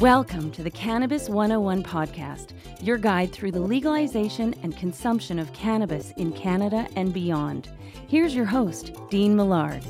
Welcome to the Cannabis 101 podcast, your guide through the legalization and consumption of cannabis in Canada and beyond. Here's your host, Dean Millard.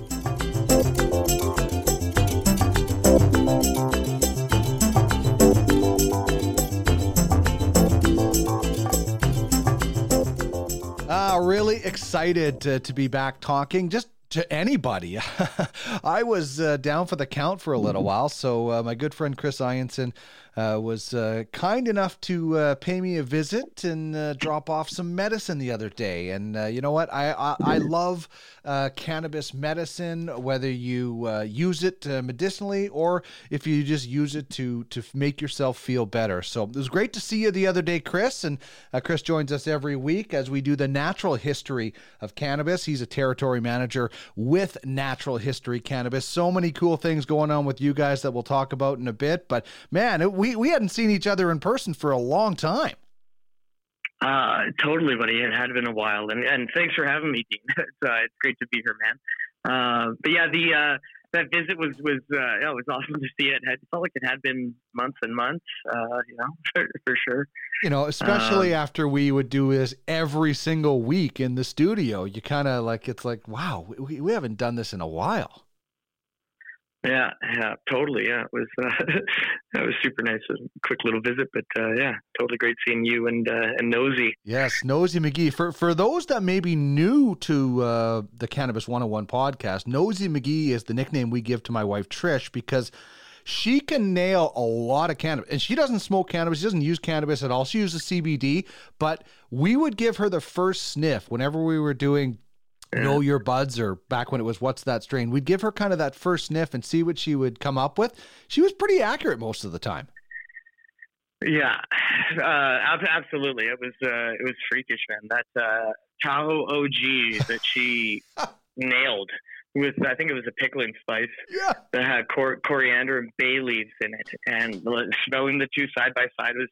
Uh, really excited to, to be back talking. Just to anybody. I was uh, down for the count for a little while, so uh, my good friend Chris Ianson uh, was uh, kind enough to uh, pay me a visit and uh, drop off some medicine the other day. And you know what? I I, I love cannabis medicine, whether you use it medicinally or if you just use it to to make yourself feel better. So it was great to see you the other day, Chris. And Chris joins us every week as we do the natural history of cannabis. He's a territory manager with Natural History Cannabis. So many cool things going on with you guys that we'll talk about in a bit. But man, it, we we we hadn't seen each other in person for a long time. Uh, totally, buddy. It had been a while, and and thanks for having me, Dean. it's uh, it's great to be here, man. Uh, but yeah, the uh, that visit was was uh, yeah, it was awesome to see it. It felt like it had been months and months, uh, you know, for, for sure. You know, especially um, after we would do this every single week in the studio, you kind of like it's like, wow, we, we haven't done this in a while. Yeah, yeah, totally. Yeah, it was uh, was super nice. A quick little visit, but uh, yeah, totally great seeing you and uh, and Nosy. Yes, Nosy McGee. For for those that may be new to uh, the Cannabis 101 podcast, Nosy McGee is the nickname we give to my wife Trish because she can nail a lot of cannabis. And she doesn't smoke cannabis, she doesn't use cannabis at all. She uses CBD, but we would give her the first sniff whenever we were doing know your buds or back when it was what's that strain? We'd give her kind of that first sniff and see what she would come up with. She was pretty accurate most of the time. Yeah. Uh, absolutely. It was uh, it was freakish man. That uh, tahoe og that she nailed with I think it was a pickling spice yeah. that had cor- coriander and bay leaves in it, and smelling the two side by side was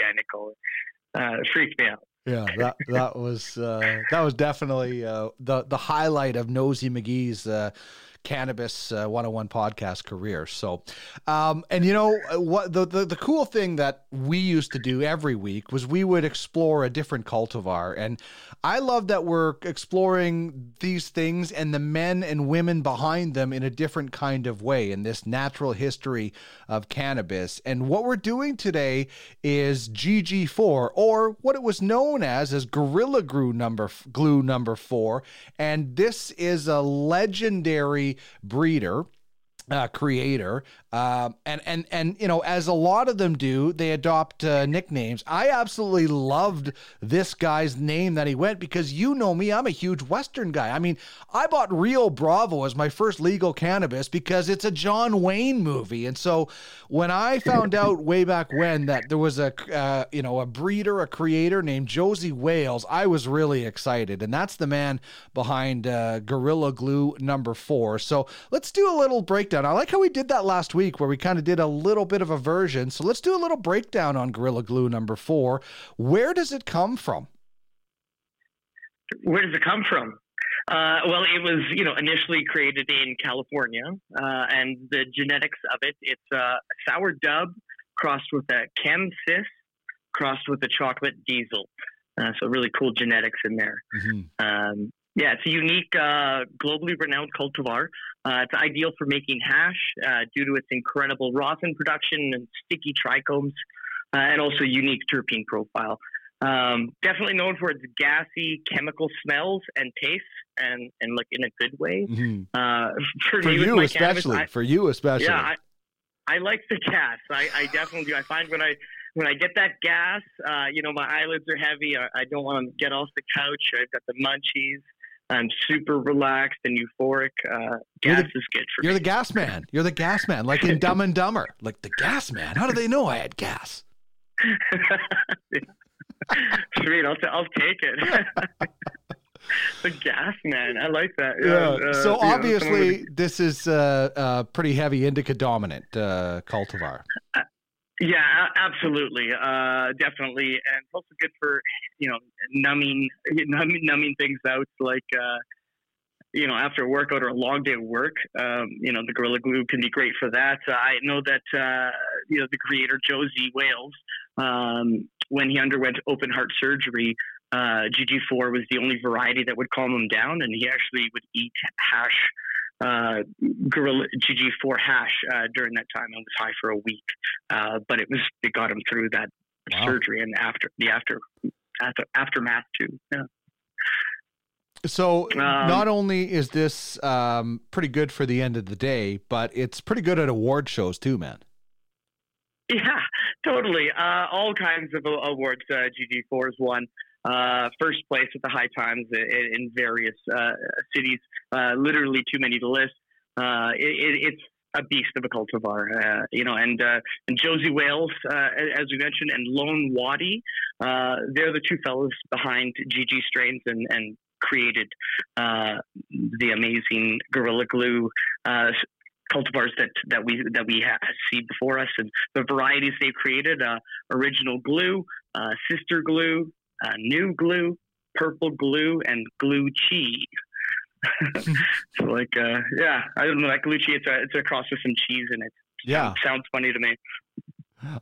identical. Uh, it freaked me out. Yeah, that that was uh, that was definitely uh, the the highlight of Nosy McGee's uh, cannabis uh, 101 podcast career. So, um, and you know uh, what the, the the cool thing that we used to do every week was we would explore a different cultivar, and I love that we're exploring these things and the men and women behind them in a different kind of way in this natural history of cannabis. And what we're doing today is GG4, or what it was known as as Gorilla Glue number glue number four, and this is a legendary breeder uh, creator, uh, and and and you know, as a lot of them do, they adopt uh, nicknames. I absolutely loved this guy's name that he went because you know me, I'm a huge Western guy. I mean, I bought Rio Bravo as my first legal cannabis because it's a John Wayne movie, and so when I found out way back when that there was a uh, you know a breeder, a creator named Joesy Whales, I was really excited, and that's the man behind uh, Gorilla Glue number four. So let's do a little breakdown breakdown. I like how we did that last week where we kind of did a little bit of a version. So let's do a little breakdown on Gorilla Glue number four. Where does it come from? Where does it come from? Uh, well, it was you know initially created in California, uh, and the genetics of it it's a sour dub crossed with a chem sis crossed with a chocolate diesel. Uh, so really cool genetics in there. Mm-hmm. Um, yeah, it's a unique, uh, globally renowned cultivar. Uh, it's ideal for making hash uh, due to its incredible rosin production and sticky trichomes, uh, and also unique terpene profile. Um, definitely known for its gassy chemical smells and tastes, and and like in a good way. Mm-hmm. Uh, for, for you especially, cannabis, I, for you especially. Yeah, I, I like the gas. I, I definitely do. I find when I when I get that gas, uh, you know, my eyelids are heavy. I, I don't want to get off the couch. I've got the munchies. I'm super relaxed and euphoric. Uh, gas the, is good for you're me. the gas man. You're the gas man, like in Dumb and Dumber. Like the gas man. How do they know I had gas? Sweet, I'll, t- I'll take it. the gas man, I like that. Yeah. Uh, so obviously, know, this is uh, uh, pretty heavy indica dominant uh, cultivar. Yeah, absolutely, uh, definitely, and it's also good for you know numbing numbing, numbing things out. Like uh, you know, after a workout or a long day of work, um, you know, the Gorilla Glue can be great for that. Uh, I know that, uh, you know, the creator, Joesy Whales, um, when he underwent open heart surgery, uh, GG4 was the only variety that would calm him down, and he actually would eat hash, uh, Gorilla GG4 hash uh, during that time and was high for a week. Uh, but it was it got him through that wow. surgery and after the after, after aftermath too. Yeah. So um, not only is this um, pretty good for the end of the day, but it's pretty good at award shows too, man. Yeah, totally. Uh, all kinds of awards. Uh, GG4 has won uh, first place at the High Times in, in various uh, cities. Uh, literally too many to list. Uh, it, it's a beast of a cultivar, uh, you know, and uh, and Joesy Whales, as we mentioned, and Lone Watty, they're the two fellows behind GG Strains and and created the amazing Gorilla Glue cultivars that that we that we ha- see before us, and the varieties they've created: uh, original glue, uh, sister glue, uh, new glue, purple glue, and glue cheese. so like, uh, yeah, I don't know, that glue cheese. It's a it's a cross with some cheese in it. Yeah, sounds, sounds funny to me.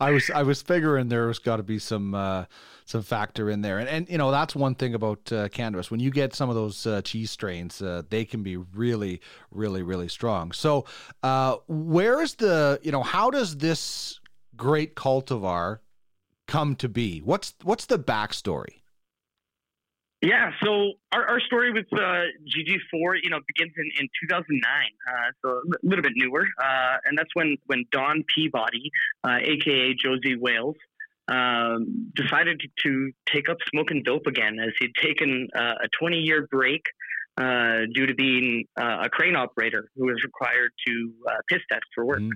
I was I was figuring there's got to be some uh, some factor in there, and and you know that's one thing about uh, cannabis. When you get some of those uh, cheese strains, uh, they can be really, really, really strong. So, uh, where is the you know how does this great cultivar come to be? What's what's the backstory? Yeah, so our, our story with uh, GG4, you know, begins in, in 2009, uh, so a little bit newer, uh, and that's when when Don Peabody, aka uh, Joesy Whales, um, decided to take up smoking dope again, as he'd taken uh, a 20 year break uh, due to being a crane operator who was required to piss test for work. Mm.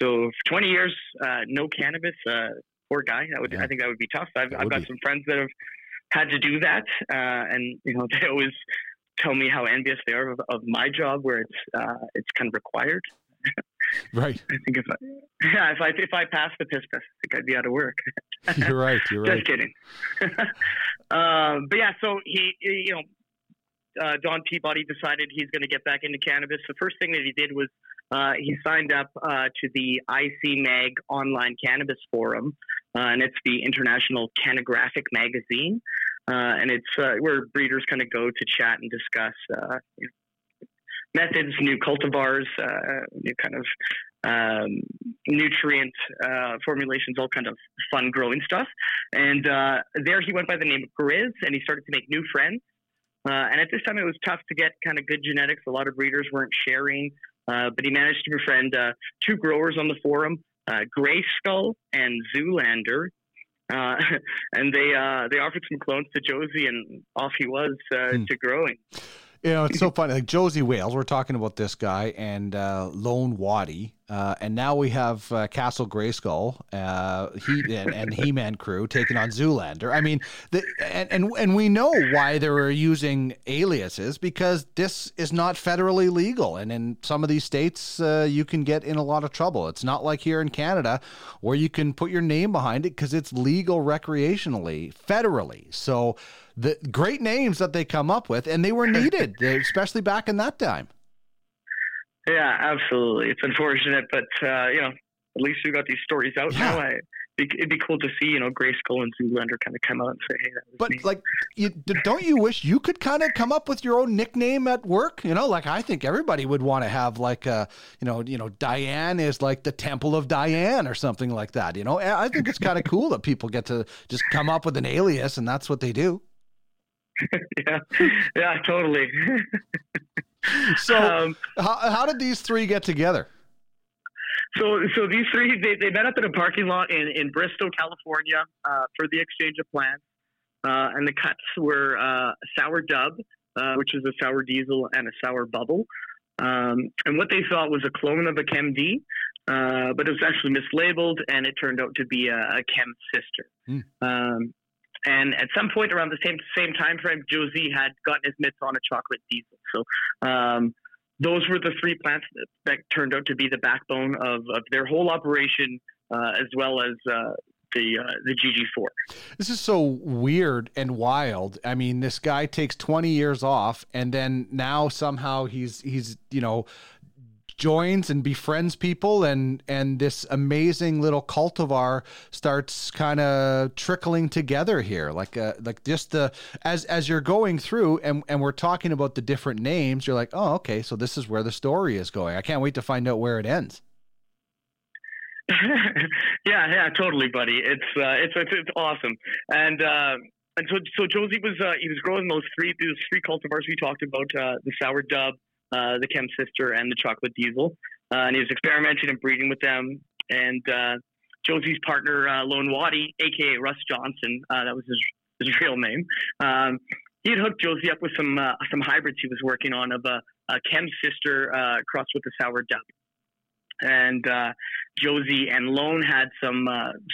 So for 20 years, no cannabis. Poor guy. That would yeah. I think that would be tough. I've, I've got be. some friends that have had to do that, uh, and you know they always tell me how envious they are of, of my job, where it's uh, it's kind of required. right. I think if I yeah if I if I pass the piss test, I think I'd be out of work. you're right. You're right. Just kidding. um, but yeah, so he you know. Uh, Don Peabody decided he's going to get back into cannabis. The first thing that he did was uh, he signed up uh, to the ICMag online cannabis forum, uh, and it's the International Cannagraphic magazine. Uh, and it's uh, where breeders kind of go to chat and discuss uh, methods, new cultivars, new kind of um, nutrient formulations, all kind of fun growing stuff. And there he went by the name of Grizz, and he started to make new friends. and at this time, it was tough to get kind of good genetics. A lot of breeders weren't sharing uh, but he managed to befriend uh, two growers on the forum, uh, Gray Skull and Zoolander. Uh, and they uh, they offered some clones to Joesy, and off he was hmm. to growing. You know, it's so funny. Like Joesy Whales, we're talking about this guy, and Lone Watty, uh, and now we have uh, Castle Grayskull, uh, he and, and He Man crew taking on Zoolander. I mean, the, and, and and we know why they were using aliases because this is not federally legal, and in some of these states, uh, you can get in a lot of trouble. It's not like here in Canada where you can put your name behind it because it's legal recreationally, federally. So the great names that they come up with, and they were needed, especially back in that time. Yeah, absolutely. It's unfortunate, but uh, you know, at least we got these stories out yeah. now. I, it'd be cool to see, you know, Greyskull and Zoolander kind of come out and say, "Hey, that was But me. like, you, don't you wish you could kind of come up with your own nickname at work? You know, like I think everybody would want to have like a, you know, you know, Diane is like the Temple of Diane or something like that. You know, I think it's kind of cool that people get to just come up with an alias and that's what they do. yeah, yeah, totally. so um, how, how did these three get together? So, so these three they, they met up in a parking lot in, in Bristol, California, uh, for the exchange of plants. Uh, and the cuts were uh, sour dub, uh, which is a sour diesel, and a sour bubble. Um, and what they thought was a clone of a Chem D, uh, but it was actually mislabeled, and it turned out to be a, a Chem sister. Mm. Um, and at some point around the same same time frame, Joesy had gotten his mitts on a chocolate diesel. So um, those were the three plants that, that, turned out to be the backbone of, of their whole operation, uh, as well as uh, the uh, the GG4. This is so weird and wild. I mean, this guy takes 20 years off, and then now somehow he's he's you know joins and befriends people and and this amazing little cultivar starts kind of trickling together here. Like uh, like just the as as you're going through and and we're talking about the different names you're like oh okay so this is where the story is going. I can't wait to find out where it ends. Yeah yeah totally buddy. It's uh it's it's, it's awesome. And uh and so, so Joesy was uh, he was growing those three those three cultivars we talked about uh, the sour dub, uh, the Chem Sister, and the Chocolate Diesel. Uh, and he was experimenting and breeding with them. And uh, Joesy's partner, Lone Watty, aka Russ Johnson, that was his, his real name. Um, he had hooked Joesy up with some some hybrids he was working on of a, a Chem Sister crossed with a sour dub. And Joesy and Lone had some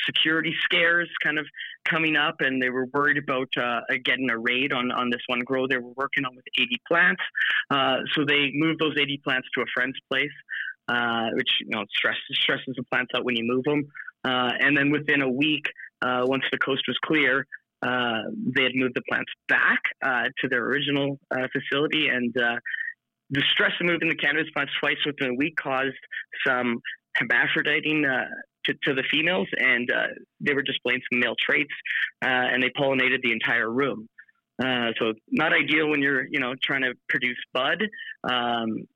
security scares kind of coming up, and they were worried about uh, getting a raid on, on this one grow they were working on with 80 plants. Uh, so they moved those 80 plants to a friend's place, uh, which you know stresses stresses the plants out when you move them. Uh, and then within a week, uh, once the coast was clear, uh, they had moved the plants back to their original facility, and the stress of moving the cannabis plants twice within a week caused some hermaphroditing to, to the females, and uh, they were displaying some male traits, uh, and they pollinated the entire room. Uh, so not ideal when you're you know trying to produce bud. Um,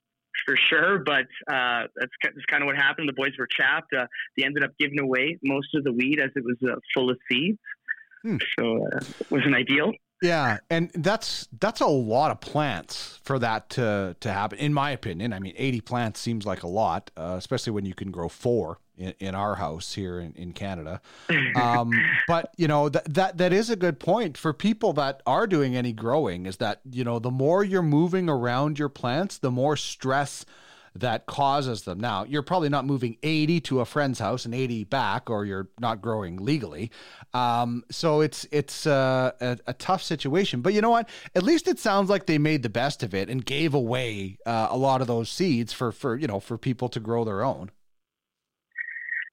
for sure, but uh, that's, that's kind of what happened. The boys were chapped. Uh, they ended up giving away most of the weed as it was uh, full of seeds. Hmm. So uh, it wasn't ideal. Yeah, and that's that's a lot of plants for that to to happen. In my opinion, I mean, eighty plants seems like a lot, uh, especially when you can grow four in, in our house here in, in Canada. Um, but you know that that that is a good point for people that are doing any growing. Is that you know the more you're moving around your plants, the more stress that causes them. Now, you're probably not moving 80 to a friend's house and 80 back, or you're not growing legally. Um, so it's it's uh, a, a, tough situation. But you know what? At least it sounds like they made the best of it and gave away uh, a lot of those seeds for for you know for people to grow their own.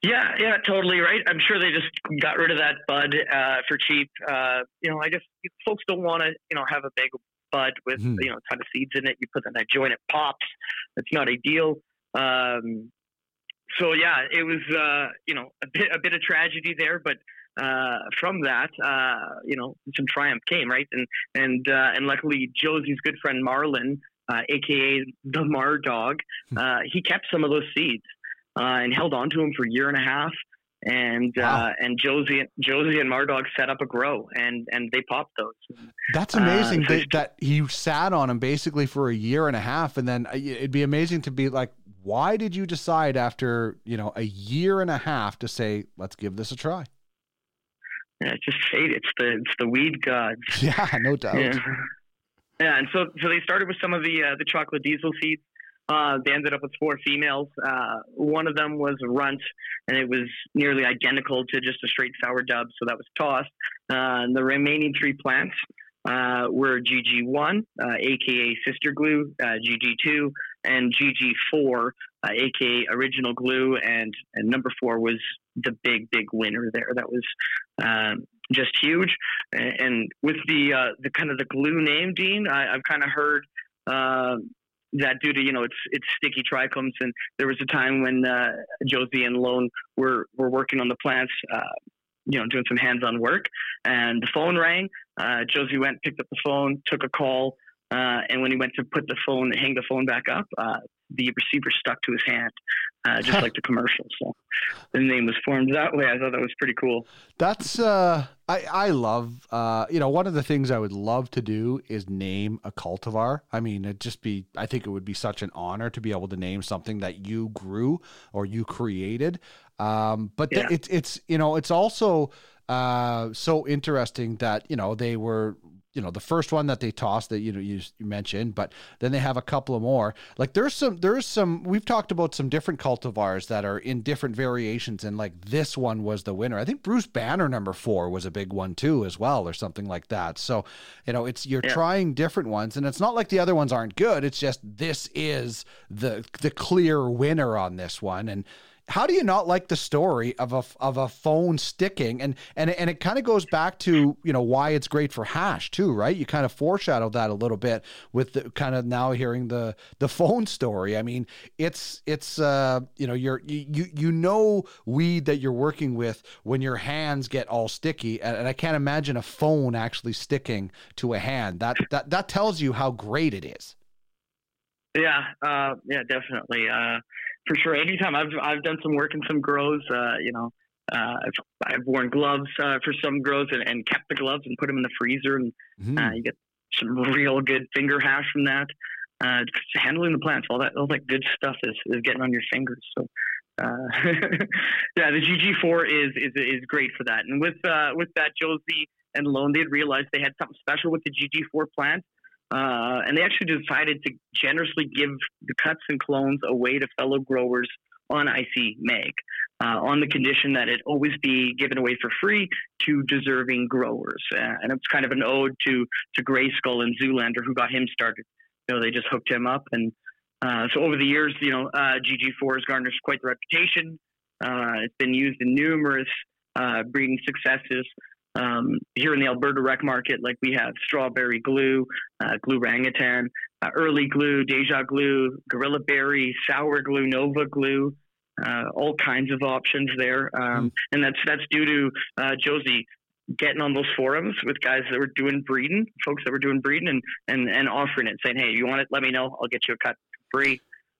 Yeah, yeah, totally right. I'm sure they just got rid of that bud uh, for cheap. Uh, you know, I guess folks don't want to, you know, have a big bud with mm-hmm. you know a ton of seeds in it. You put in that joint, it pops. It's not ideal. Um, so yeah, it was uh, you know a bit a bit of tragedy there, but uh, from that, uh, you know, some triumph came, right? And and uh, and luckily, Joesy's good friend Marlin, uh, aka the Mar Dog, hmm. uh, he kept some of those seeds uh, and held on to them for a year and a half and wow. uh, and Joesy Joesy and Mardog set up a grow and and they popped those. That's amazing uh, that, that he sat on them basically for a year and a half, and then uh, it'd be amazing to be like, why did you decide after you know a year and a half to say let's give this a try? Yeah, just fate. It's the it's the weed gods. Yeah, no doubt. Yeah. yeah, and so so they started with some of the uh, the chocolate diesel seeds. Uh, they ended up with four females. Uh, one of them was a runt, and it was nearly identical to just a straight sour dub, so that was tossed. Uh, the remaining three plants uh, were GG1, aka uh, Sister Glue, uh, GG2, and GG4, aka Original Glue, and, and number four was the big, big winner there. That was um, just huge. And, with the the kind of the glue name, Dean, I, have kind of heard that due to you know it's it's sticky trichomes. And there was a time when uh, Joesy and Lone were were working on the plants uh, you know doing some hands-on work and the phone rang. Uh, Joesy went picked up the phone took a call uh, and when he went to put the phone hang the phone back up uh, the receiver stuck to his hand uh, just like the commercial. So the name was formed that way. I thought that was pretty cool. That's uh, I I love uh, you know one of the things I would love to do is name a cultivar. I mean, it just be I think it would be such an honor to be able to name something that you grew or you created. Um, but yeah. th- it's it's you know it's also uh, so interesting that you know they were you know the first one that they tossed that you know you, you, mentioned but then they have a couple of more. Like there's some there's some we've talked about some different cultivars that are in different variations and like this one was the winner. I think bruce banner number four was a big one too as well or something like that. So you know it's you're yeah. trying different ones and it's not like the other ones aren't good. It's just this is the the clear winner on this one and how do you not like the story of a of a phone sticking? And and and it kind of goes back to you know why it's great for hash too right? You kind of foreshadowed that a little bit with the kind of now hearing the the phone story. I mean it's it's uh you know you're you you know weed that you're working with when your hands get all sticky. And, and i can't imagine a phone actually sticking to a hand. That that that tells you how great it is. Yeah uh yeah definitely. Uh for sure. Anytime I've I've done some work in some grows, uh, you know, uh, I've, I've worn gloves uh, for some grows and, and, kept the gloves and put them in the freezer, and mm-hmm. you get some real good finger hash from that. Uh, handling the plants, all that, all that good stuff is, is getting on your fingers. So, uh, yeah, the GG4 is, is is great for that. And with with that, Joesy and Lone, they had realized they had something special with the GG4 plant. Uh, and they actually decided to generously give the cuts and clones away to fellow growers on ICMag, uh, on the condition that it always be given away for free to deserving growers. Uh, and it's kind of an ode to to Greyskull and Zoolander, who got him started. You know, they just hooked him up, and uh, so over the years, you know, GG4 has garnered quite the reputation. Uh, it's been used in numerous uh, breeding successes. Um, here in the Alberta rec market, like we have strawberry glue, uh, glue rangitan, uh, early glue, deja glue, gorilla berry, sour glue, nova glue, uh, all kinds of options there. Um, mm. And that's that's due to uh, Joesy getting on those forums with guys that were doing breeding, folks that were doing breeding, and and and offering it, saying, "Hey, you want it? Let me know. I'll get you a cut free."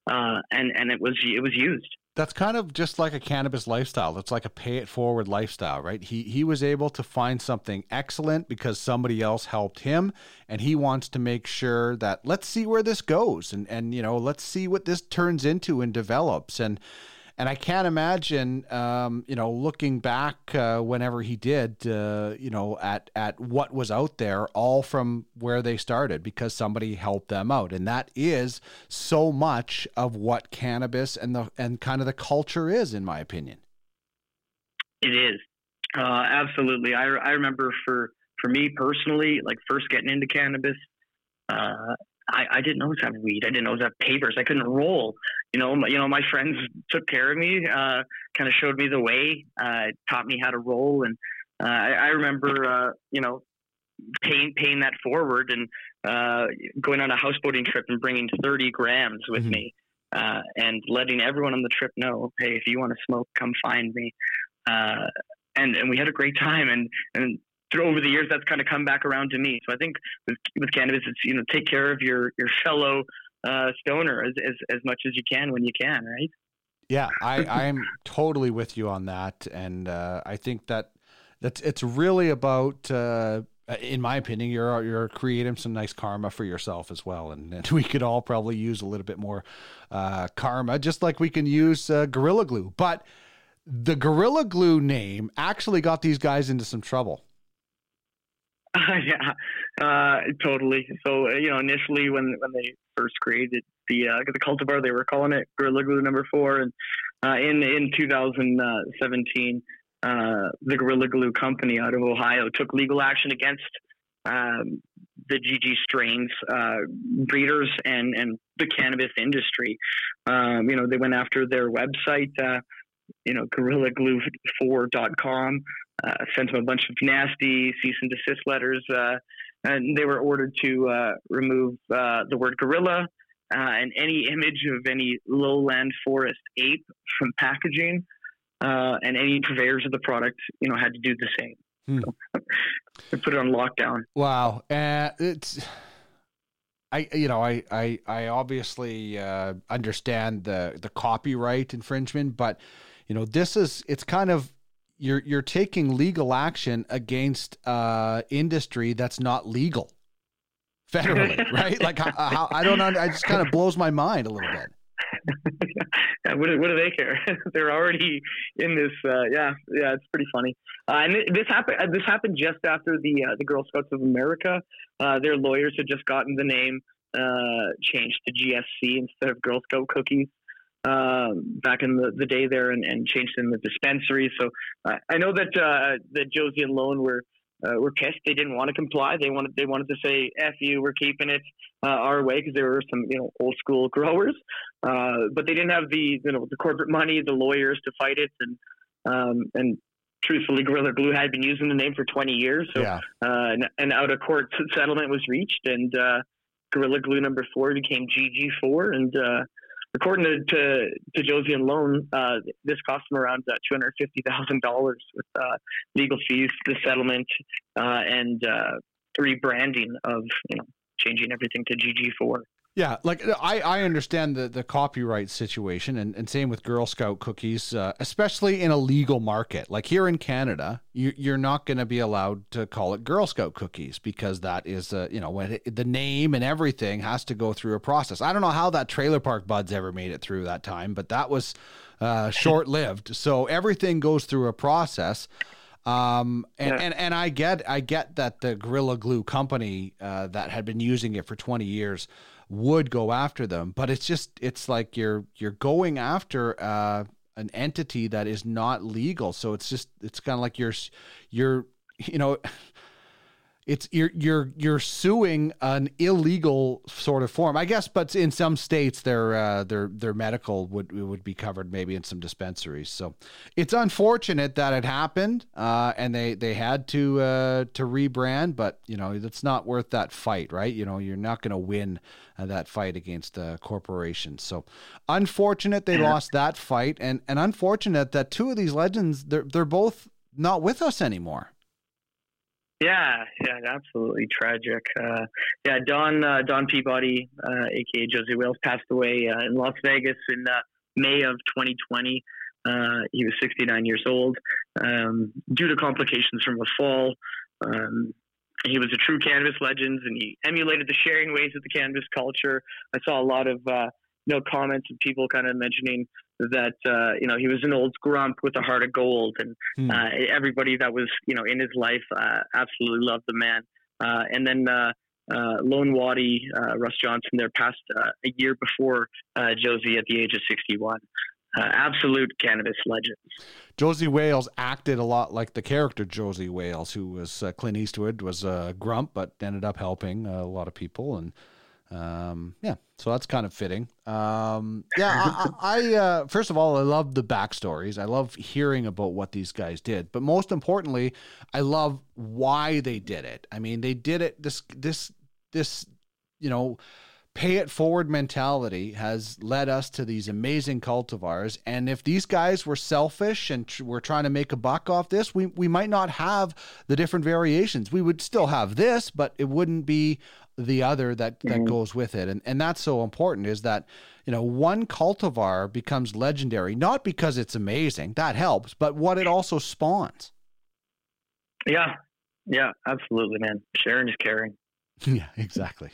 Uh, and and it was it was used that's kind of just like a cannabis lifestyle. It's like a pay it forward lifestyle, right? He he was able to find something excellent because somebody else helped him and he wants to make sure that let's see where this goes and and you know, let's see what this turns into and develops and and I can't imagine, um, you know, looking back uh, whenever he did, uh, you know, at at what was out there, all from where they started, because somebody helped them out, and that is so much of what cannabis and the and kind of the culture is, in my opinion. It is uh, absolutely. I I remember for for me personally, like first getting into cannabis, uh, I, I didn't know how to weed. I didn't know how to papers. I couldn't roll. You know, my, you know, my friends took care of me, uh, kind of showed me the way, uh, taught me how to roll. And uh, I, I remember, uh, you know, paying paying that forward and uh, going on a houseboating trip and bringing 30 grams with mm-hmm. me, uh, and letting everyone on the trip know, hey, if you want to smoke, come find me. Uh, and and we had a great time. And and through over the years, that's kind of come back around to me. So I think with, with cannabis, it's you know take care of your your fellow uh, stoner as, as as much as you can when you can, right? Yeah, I I'm totally with you on that, and uh, I think that that's it's really about. Uh, in my opinion, you're you're creating some nice karma for yourself as well, and, and we could all probably use a little bit more uh, karma, just like we can use uh, Gorilla Glue. But the Gorilla Glue name actually got these guys into some trouble. yeah, uh, totally. So you know, initially when when they first created the uh, the cultivar, they were calling it Gorilla Glue Number Four, and uh, in in 2017, uh, the Gorilla Glue Company out of Ohio took legal action against um, the GG strains uh, breeders and and the cannabis industry. Um, you know, they went after their website. Uh, you know, gorillaglue4.com uh, sent them a bunch of nasty cease and desist letters, uh, and they were ordered to uh, remove uh, the word gorilla uh, and any image of any lowland forest ape from packaging, uh, and any purveyors of the product, you know, had to do the same. Hmm. So, they put it on lockdown. Wow, it's. I you know I I I obviously understand the the copyright infringement, but you know this is it's kind of you're you're taking legal action against uh industry that's not legal federally, right? Like how, how, I don't know. I just kind of blows my mind a little bit. yeah, what, do, what, do they care? They're already in this. Uh, yeah, yeah, it's pretty funny. Uh, and this happened. This happened just after the uh, the Girl Scouts of America. Uh, their lawyers had just gotten the name uh, changed to GSC instead of Girl Scout cookies um, back in the, the day there and, and changed in the dispensary. So uh, I know that uh, that Joesy and Lone were uh, were pissed. They didn't want to comply. They wanted they wanted to say "f you," we're keeping it uh, our way because there were some you know old school growers, uh, but they didn't have the you know the corporate money, the lawyers to fight it, and um, and truthfully, Gorilla Glue had been using the name for 20 years. So yeah. uh, an, an out of court settlement was reached, and uh, Gorilla Glue number four became GG4, and uh, according to, to, to Joesy and Lone, uh, this cost them around uh, two hundred fifty thousand dollars with uh, legal fees, the settlement, uh, and uh, rebranding of you know changing everything to GG4. Yeah, like I, I understand the, the copyright situation, and, and same with Girl Scout cookies, uh, especially in a legal market. Like here in Canada, you, you're not going to be allowed to call it Girl Scout cookies because that is, uh, you know, when it, the name and everything has to go through a process. I don't know how that Trailer Park Buds ever made it through that time, but that was uh, short lived. So everything goes through a process. Um, and, yeah. and, and I get I get that the Gorilla Glue company uh, that had been using it for 20 years would go after them but it's just it's like you're you're going after uh, an entity that is not legal. So it's just it's kind of like you're you're you know it's you're you're you're suing an illegal sort of form, I guess. But in some states, their uh, their their medical would would be covered maybe in some dispensaries. So it's unfortunate that it happened, uh, and they they had to uh, to rebrand. But you know, it's not worth that fight, right? You know, you're not going to win uh, that fight against the corporation. So unfortunate they lost that fight, and and unfortunate that two of these legends they're they're both not with us anymore. Yeah, yeah, absolutely tragic. Uh, yeah, Don uh, Don Peabody, uh, aka Joesy Whales, passed away uh, in Las Vegas in uh, May of 2020. Uh, he was 69 years old um, due to complications from a fall. Um, he was a true cannabis legend, and he emulated the sharing ways of the cannabis culture. I saw a lot of know comments of people kind of mentioning that uh, you know he was an old grump with a heart of gold, and hmm. uh, everybody that was you know in his life uh, absolutely loved the man. Uh, and then uh, uh, Lone Watty, Russ Johnson, there passed a year before Joesy at the age of sixty-one. absolute cannabis legends. Joesy Whales acted a lot like the character Josey Wales, who was Clint Eastwood, was a grump, but ended up helping a lot of people and um, yeah, so that's kind of fitting. Um, yeah, I, I uh, first of all, I love the backstories. I love hearing about what these guys did, but most importantly, I love why they did it. I mean, they did it. This, this, this, you know, pay it forward mentality has led us to these amazing cultivars. And if these guys were selfish and tr- were trying to make a buck off this, we, we might not have the different variations. We would still have this, but it wouldn't be the other that that mm-hmm. goes with it and and that's so important is that you know one cultivar becomes legendary not because it's amazing that helps but what it also spawns yeah yeah absolutely man sharing is caring yeah exactly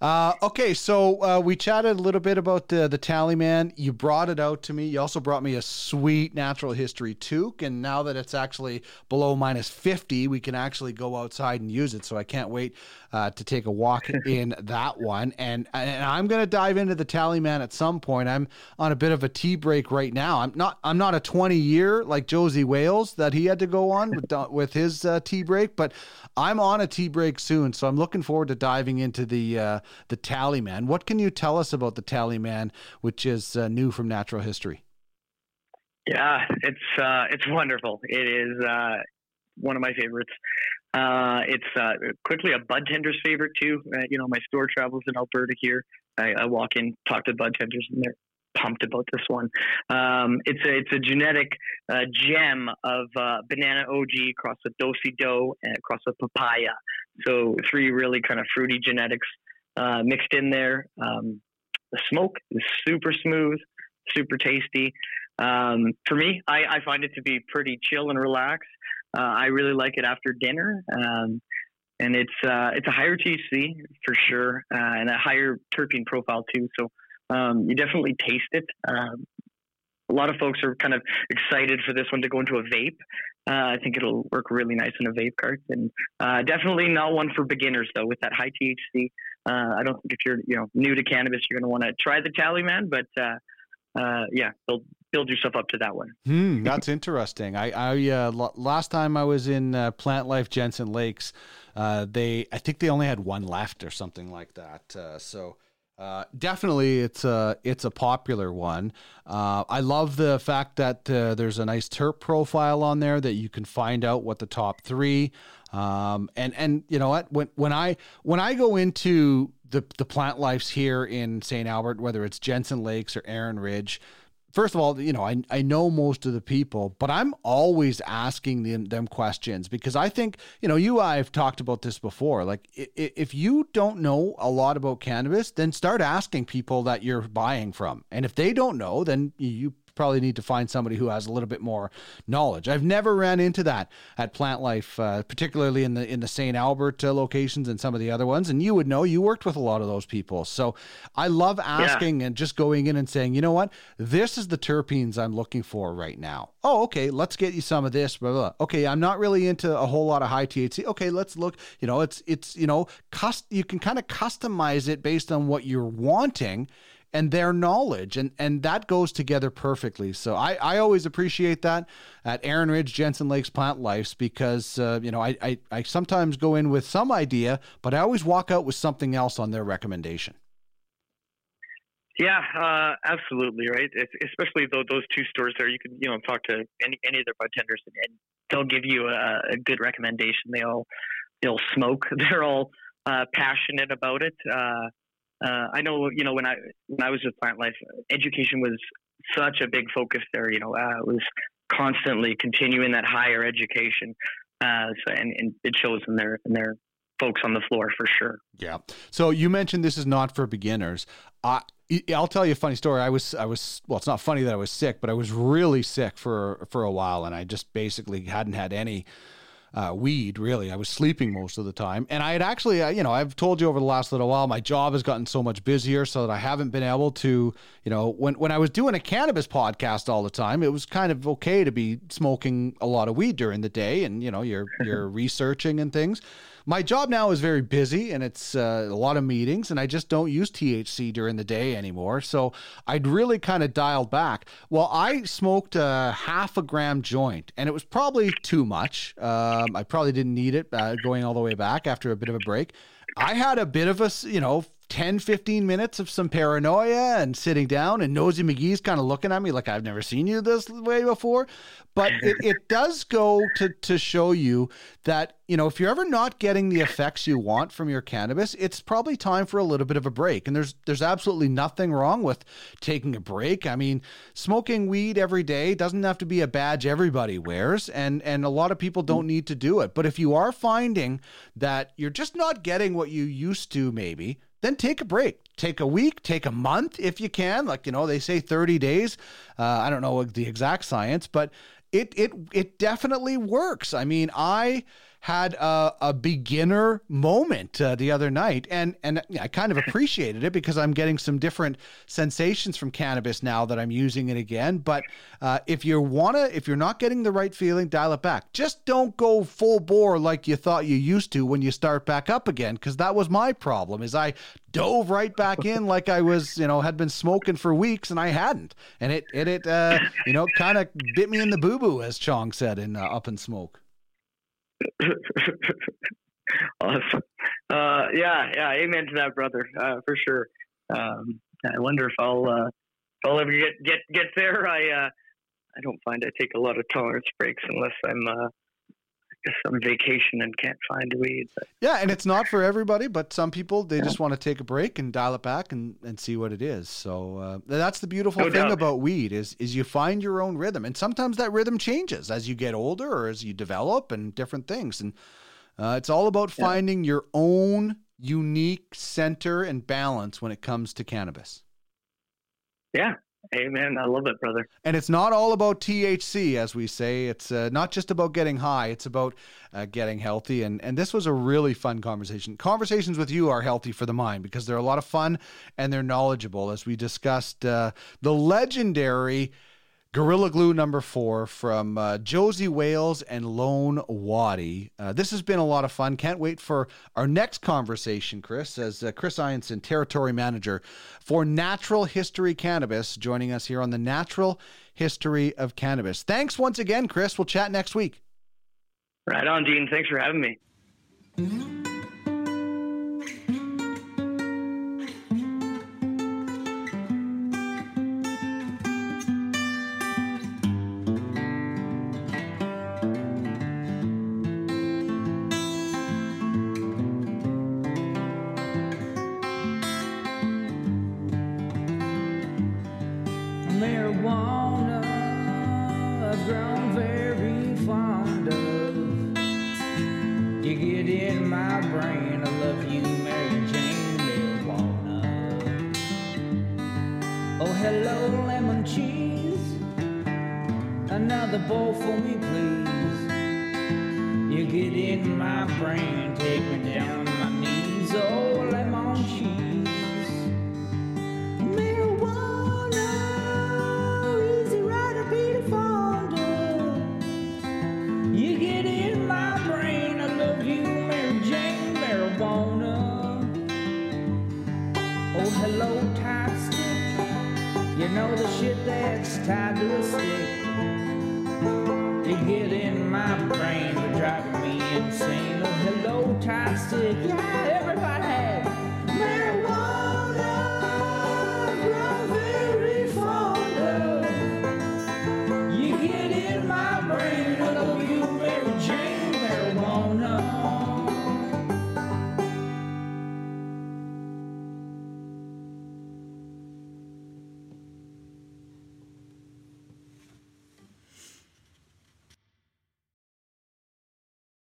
uh, okay, so uh, we chatted a little bit about the the Tallyman. You brought it out to me. You also brought me a sweet natural history toque, and now that it's actually below minus fifty, we can actually go outside and use it. So I can't wait uh, to take a walk in that one. And and I'm gonna dive into the Tallyman at some point. I'm on a bit of a tea break right now. I'm not I'm not a 20 year like Joesy Whales that he had to go on with with his uh, tea break, but I'm on a tea break soon. So I'm looking forward to diving into the uh, the Tallyman. What can you tell us about the Tallyman, which is uh, new from natural history? Yeah, it's uh, it's wonderful. It is uh, one of my favorites. Uh, it's uh, quickly a bud tender's favorite too. Uh, you know, my store travels in Alberta here. I, I, walk in, talk to bud tenders, and they're pumped about this one. Um, it's a it's a genetic uh, gem of uh, banana OG across a dosi do and across a papaya. So three really kind of fruity genetics uh, mixed in there. Um, the smoke is super smooth, super tasty. Um, for me, I, I, find it to be pretty chill and relaxed. Uh, I really like it after dinner, um, and it's uh, it's a higher THC for sure, uh, and a higher terpene profile too. So um, you definitely taste it. Um, a lot of folks are kind of excited for this one to go into a vape. Uh, I think it'll work really nice in a vape cart, and uh, definitely not one for beginners though. With that high THC, uh, I don't think if you're you know new to cannabis, you're going to want to try the Tallyman, but uh, uh, yeah, build build yourself up to that one. Hmm, that's interesting. I, I uh, l- last time I was in uh, Plant Life Jensen Lakes, uh, they I think they only had one left or something like that. Uh, so. Uh, definitely, it's a it's a popular one. Uh, I love the fact that there's a nice terp profile on there that you can find out what the top three. Um, and and you know what when when I when I go into the the plant lives here in St. Albert, whether it's Jensen Lakes or Erin Ridge, first of all, you know, I, I know most of the people, but I'm always asking them, them questions because I think, you know, you I've talked about this before. Like, if you don't know a lot about cannabis, then start asking people that you're buying from. And if they don't know, then you probably need to find somebody who has a little bit more knowledge. I've never ran into that at Plant Life, uh, particularly in the in the St. Albert uh, locations and some of the other ones. And you would know you worked with a lot of those people. So I love asking yeah. and just going in and saying, you know what, this is the terpenes I'm looking for right now. Oh, okay, let's get you some of this. Blah, blah. Okay, I'm not really into a whole lot of high THC. Okay, let's look. You know, it's it's you know, cust- you can kind of customize it based on what you're wanting and their knowledge and and that goes together perfectly so i i always appreciate that at Erin ridge jensen lakes plant lives because uh, you know I, I i sometimes go in with some idea but i always walk out with something else on their recommendation yeah, uh, absolutely, right. It's, especially though those two stores there, you can you know talk to any any of their bartenders and, and they'll give you a, a, good recommendation. They all they'll smoke. They're all uh, passionate about it. Uh, uh, I know, you know, when I when I was with Plant Life, education was such a big focus there. You know, uh, it was constantly continuing that higher education, uh, so, and, and it shows in their in their folks on the floor for sure. Yeah. So you mentioned this is not for beginners. I I'll tell you a funny story. I was I was well, it's not funny that I was sick, but I was really sick for for a while, and I just basically hadn't had any uh, weed, really. I was sleeping most of the time. And I had actually, uh, you know, I've told you over the last little while, my job has gotten so much busier so that I haven't been able to, you know, when, when I was doing a cannabis podcast all the time, it was kind of okay to be smoking a lot of weed during the day and, you know, you're, you're researching and things my job now is very busy and it's uh, a lot of meetings, and I just don't use THC during the day anymore. So I'd really kind of dialed back. Well, I smoked a half a gram joint, and it was probably too much. Um, I probably didn't need it uh, going all the way back after a bit of a break. I had a bit of a, you know, 10, 15 minutes of some paranoia and sitting down, and Nosy McGee's kind of looking at me like I've never seen you this way before. But it, it does go to, to show you that, you know, if you're ever not getting the effects you want from your cannabis, it's probably time for a little bit of a break. And there's there's absolutely nothing wrong with taking a break. I mean, smoking weed every day doesn't have to be a badge everybody wears, and and a lot of people don't need to do it. But if you are finding that you're just not getting what you used to, maybe then take a break. Take a week, take a month if you can. Like, you know, they say 30 days. Uh, I don't know the exact science, but it it it definitely works. I mean, I had a, a beginner moment uh, the other night, and and I kind of appreciated it because I'm getting some different sensations from cannabis now that I'm using it again. But uh, if you wanna, if you're not getting the right feeling, dial it back. Just don't go full bore like you thought you used to when you start back up again, because that was my problem. Is I dove right back in like I was, you know, had been smoking for weeks and I hadn't, and it it it uh, you know kind of bit me in the boo boo as Chong said in uh, Up in Smoke. awesome. Uh, yeah, yeah. Amen to that, brother, uh, for sure. Um, I wonder if I'll uh, if I'll ever get get get there. I uh, I don't find I take a lot of tolerance breaks unless I'm uh, some vacation and can't find weed. But. Yeah, and it's not for everybody, but some people they yeah. just want to take a break and dial it back and, and see what it is. So uh, that's the beautiful no thing doubt. about weed is is you find your own rhythm, and sometimes that rhythm changes as you get older or as you develop and different things. And uh, it's all about yeah. finding your own unique center and balance when it comes to cannabis. Yeah, Amen. I love it, brother. And it's not all about THC, as we say. It's uh, not just about getting high. It's about uh, getting healthy. And and this was a really fun conversation. Conversations with you are healthy for the mind because they're a lot of fun and they're knowledgeable. As we discussed uh, the legendary Gorilla Glue number four from uh, Joesy Whales and Lone Watty. Uh, this has been a lot of fun. Can't wait for our next conversation, Chris, as uh, Chris Ianson, Territory Manager for Natural History Cannabis, joining us here on the Natural History of Cannabis. Thanks once again, Chris. We'll chat next week. Right on, Dean. Thanks for having me. Brain, take me down to my knees. Oh, lemon cheese. Marijuana, easy rider, Peter Fonda. You get in my brain, I love you, Mary Jane marijuana. Oh, hello, Thai stick. You know the shit that's tied to a stick. You get in my brain, Yeah,